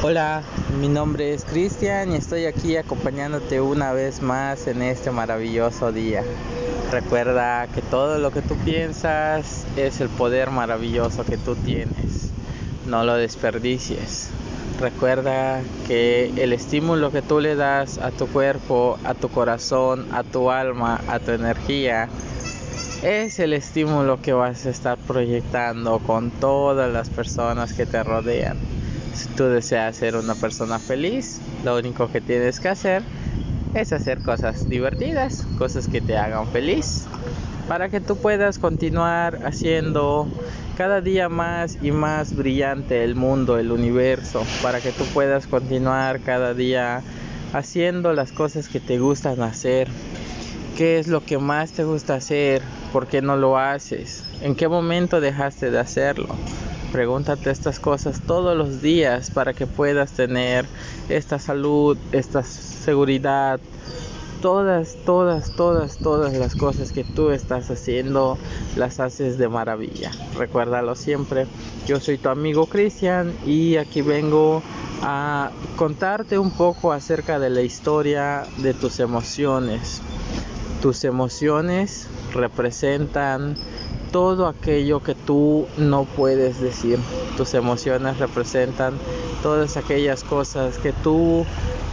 Hola, mi nombre es Cristian y estoy aquí acompañándote una vez más en este maravilloso día. Recuerda que todo lo que tú piensas es el poder maravilloso que tú tienes. No lo desperdicies. Recuerda que el estímulo que tú le das a tu cuerpo, a tu corazón, a tu alma, a tu energía, es el estímulo que vas a estar proyectando con todas las personas que te rodean. Si tú deseas ser una persona feliz, lo único que tienes que hacer es hacer cosas divertidas, cosas que te hagan feliz, para que tú puedas continuar haciendo cada día más y más brillante el mundo, el universo, para que tú puedas continuar cada día haciendo las cosas que te gustan hacer. ¿Qué es lo que más te gusta hacer? ¿Por qué no lo haces? ¿En qué momento dejaste de hacerlo? Pregúntate estas cosas todos los días para que puedas tener esta salud, esta seguridad, todas, todas, todas, todas las cosas que tú estás haciendo las haces de maravilla. Recuérdalo siempre. Yo soy tu amigo Cristian y aquí vengo a contarte un poco acerca de la historia de tus emociones. Tus emociones representan todo aquello que tú no puedes decir. Tus emociones representan todas aquellas cosas que tú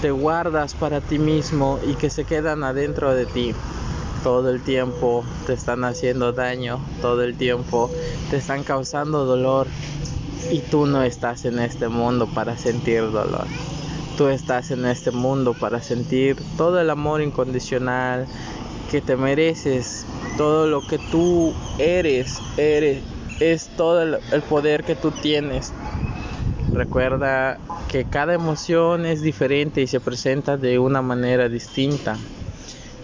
te guardas para ti mismo y que se quedan adentro de ti. Todo el tiempo te están haciendo daño, todo el tiempo te están causando dolor y tú no estás en este mundo para sentir dolor. Tú estás en este mundo para sentir todo el amor incondicional que te mereces, todo lo que tú eres, eres, es todo el, poder que tú tienes. Recuerda que cada emoción es diferente y se presenta de una manera distinta.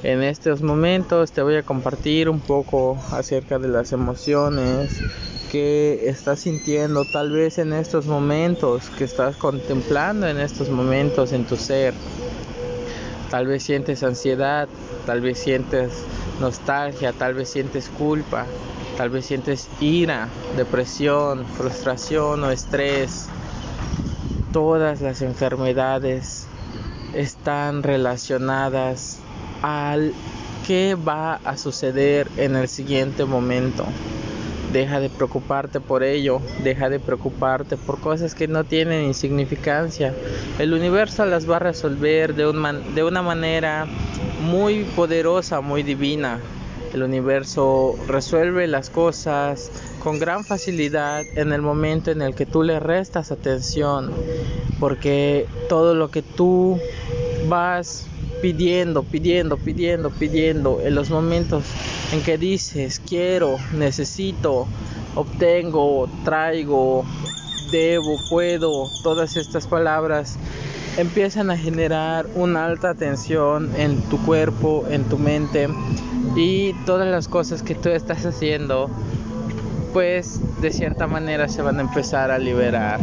En estos momentos te voy a compartir un poco acerca de las emociones que estás sintiendo tal vez en estos momentos, que estás contemplando en estos momentos en tu ser. Tal vez sientes ansiedad, tal vez sientes nostalgia, tal vez sientes culpa, tal vez sientes ira, depresión, frustración o estrés. Todas las enfermedades están relacionadas al que va a suceder en el siguiente momento. Deja de preocuparte por ello, deja de preocuparte por cosas que no tienen insignificancia. El universo las va a resolver de, un de una manera muy poderosa, muy divina. El universo resuelve las cosas con gran facilidad en el momento en el que tú le restas atención, porque todo lo que tú vas pidiendo, pidiendo, pidiendo, pidiendo, en los momentos en que dices quiero, necesito, obtengo, traigo, debo, puedo, todas estas palabras empiezan a generar una alta tensión en tu cuerpo, en tu mente y todas las cosas que tú estás haciendo pues de cierta manera se van a empezar a liberar.